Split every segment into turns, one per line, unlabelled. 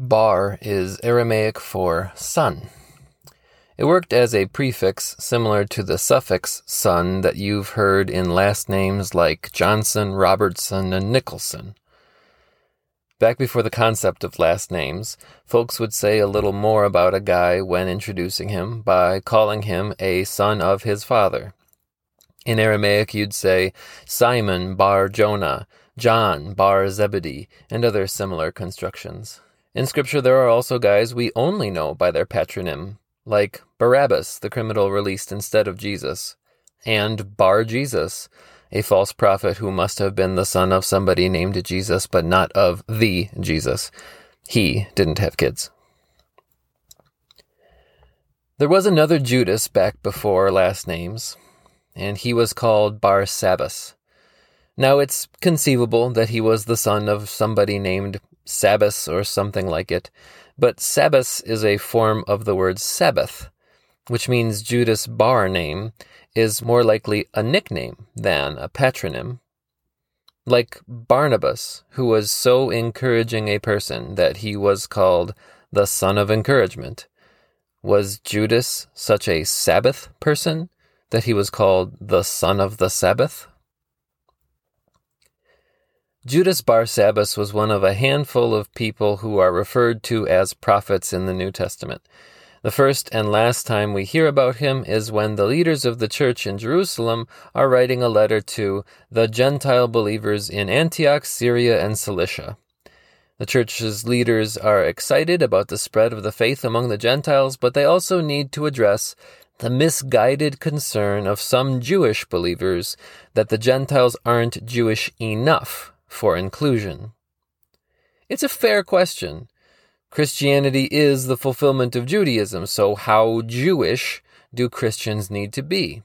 Bar is Aramaic for son. It worked as a prefix similar to the suffix son that you've heard in last names like Johnson, Robertson, and Nicholson. Back before the concept of last names, folks would say a little more about a guy when introducing him by calling him a son of his father. In Aramaic, you'd say Simon bar Jonah, John bar Zebedee, and other similar constructions. In Scripture, there are also guys we only know by their patronym, like Barabbas, the criminal released instead of Jesus, and Bar Jesus, a false prophet who must have been the son of somebody named Jesus, but not of the Jesus. He didn't have kids. There was another Judas back before last names, and he was called Bar Sabbas. Now it's conceivable that he was the son of somebody named Sabbas or something like it, but Sabbas is a form of the word Sabbath, which means Judas' bar name is more likely a nickname than a patronym. Like Barnabas, who was so encouraging a person that he was called the son of encouragement. Was Judas such a Sabbath person that he was called the son of the Sabbath? Judas Barsabbas was one of a handful of people who are referred to as prophets in the New Testament. The first and last time we hear about him is when the leaders of the church in Jerusalem are writing a letter to the Gentile believers in Antioch, Syria, and Cilicia. The church's leaders are excited about the spread of the faith among the Gentiles, but they also need to address the misguided concern of some Jewish believers that the Gentiles aren't Jewish enough for inclusion? It's a fair question. Christianity is the fulfillment of Judaism, so how Jewish do Christians need to be?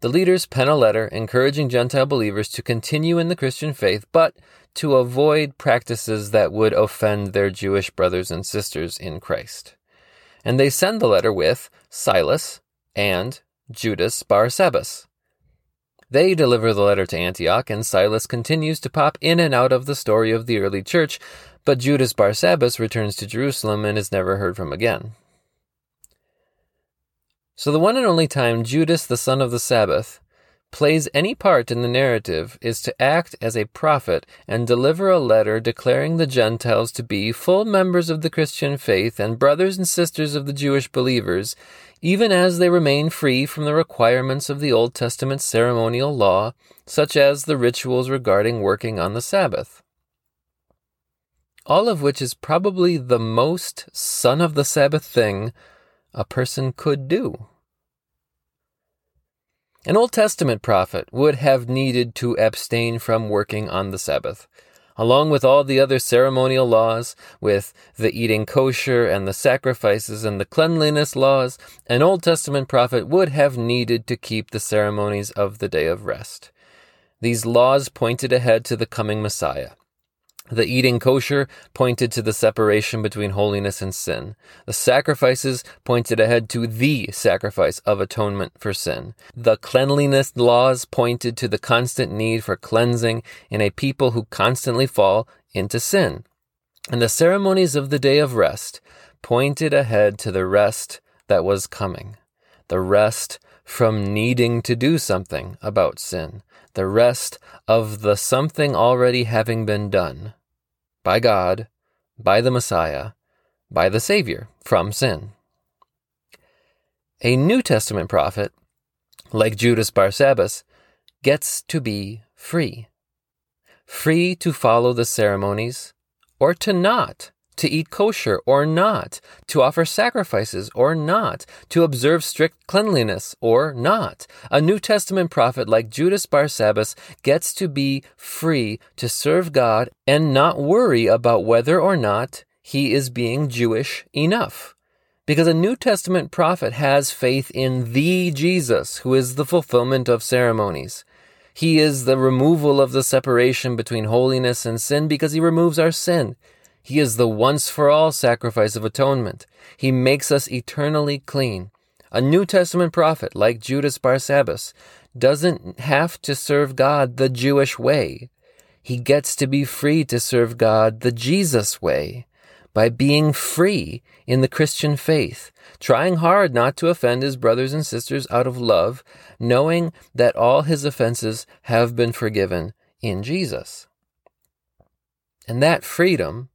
The leaders pen a letter encouraging Gentile believers to continue in the Christian faith, but to avoid practices that would offend their Jewish brothers and sisters in Christ. And they send the letter with Silas and Judas Barsabbas. They deliver the letter to Antioch, and Silas continues to pop in and out of the story of the early church, but Judas Barsabbas returns to Jerusalem and is never heard from again. So, the one and only time Judas, the son of the Sabbath, plays any part in the narrative is to act as a prophet and deliver a letter declaring the Gentiles to be full members of the Christian faith and brothers and sisters of the Jewish believers, even as they remain free from the requirements of the Old Testament ceremonial law, such as the rituals regarding working on the Sabbath. All of which is probably the most son of the Sabbath thing a person could do. An Old Testament prophet would have needed to abstain from working on the Sabbath along with all the other ceremonial laws, with the eating kosher and the sacrifices and the cleanliness laws, an Old Testament prophet would have needed to keep the ceremonies of the day of rest. These laws pointed ahead to the coming Messiah. The eating kosher pointed to the separation between holiness and sin. The sacrifices pointed ahead to the sacrifice of atonement for sin. The cleanliness laws pointed to the constant need for cleansing in a people who constantly fall into sin. And the ceremonies of the day of rest pointed ahead to the rest that was coming. The rest from needing to do something about sin the rest of the something already having been done by God, by the Messiah, by the Savior from sin. A New Testament prophet, like Judas Barsabbas, gets to be free. Free to follow the ceremonies or to not to eat kosher or not, to offer sacrifices or not, to observe strict cleanliness or not. A New Testament prophet like Judas Barsabbas gets to be free to serve God and not worry about whether or not he is being Jewish enough. Because a New Testament prophet has faith in the Jesus, who is the fulfillment of ceremonies. He is the removal of the separation between holiness and sin because he removes our sin. He is the once for all sacrifice of atonement. He makes us eternally clean. A New Testament prophet like Judas Barsabbas doesn't have to serve God the Jewish way. He gets to be free to serve God the Jesus way. by being free in the Christian faith, trying hard not to offend his brothers and sisters out of love, knowing that all his offenses have been forgiven in Jesus. And that freedom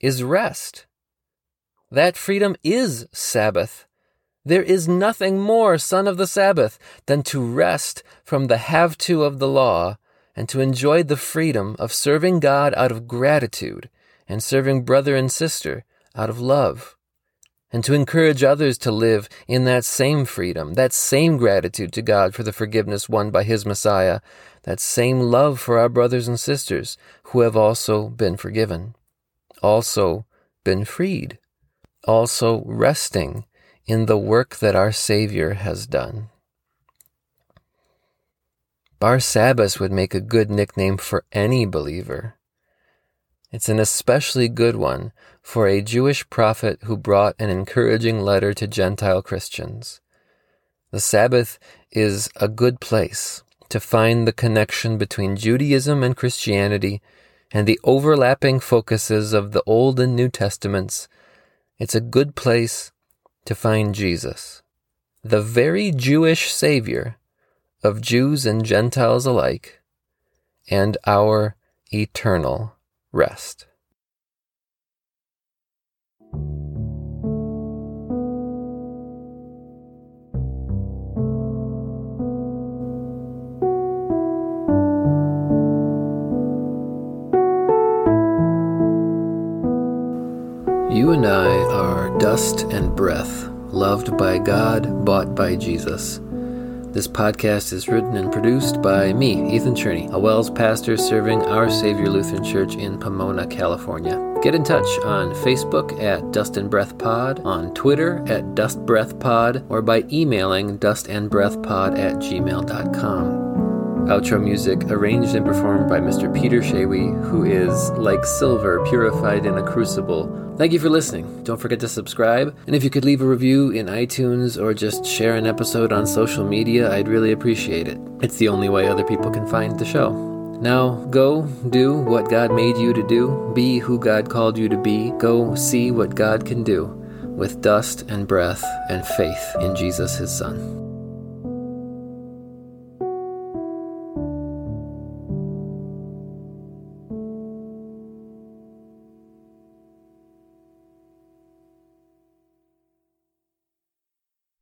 is rest. That freedom is Sabbath. There is nothing more, son of the Sabbath, than to rest from the have to of the law and to enjoy the freedom of serving God out of gratitude and serving brother and sister out of love, and to encourage others to live in that same freedom, that same gratitude to God for the forgiveness won by His Messiah, that same love for our brothers and sisters who have also been forgiven, also been freed, also resting in the work that our Savior has done. Barsabbas would make a good nickname for any believer. It's an especially good one for a Jewish prophet who brought an encouraging letter to Gentile Christians. The Sabbath is a good place to find the connection between Judaism and Christianity and the overlapping focuses of the Old and New Testaments. It's a good place to find Jesus, the very Jewish Savior of Jews and Gentiles alike, and our eternal rest. And I are dust and breath, loved by God, bought by Jesus. This podcast is written and produced by me, Ethan Cherney, a WELS pastor serving Our Savior Lutheran Church in Pomona, California. Get in touch on Facebook at Dust and Breath Pod, on Twitter at Dust Breath Pod, or by emailing dustandbreathpod at gmail.com. Outro music arranged and performed by Mr. Peter Shawy, who is like silver purified in a crucible. Thank you for listening. Don't forget to subscribe. And if you could leave a review in iTunes or just share an episode on social media, I'd really appreciate it. It's the only way other people can find the show. Now, go do what God made you to do, be who God called you to be, go see what God can do with dust and breath and faith in Jesus, his Son.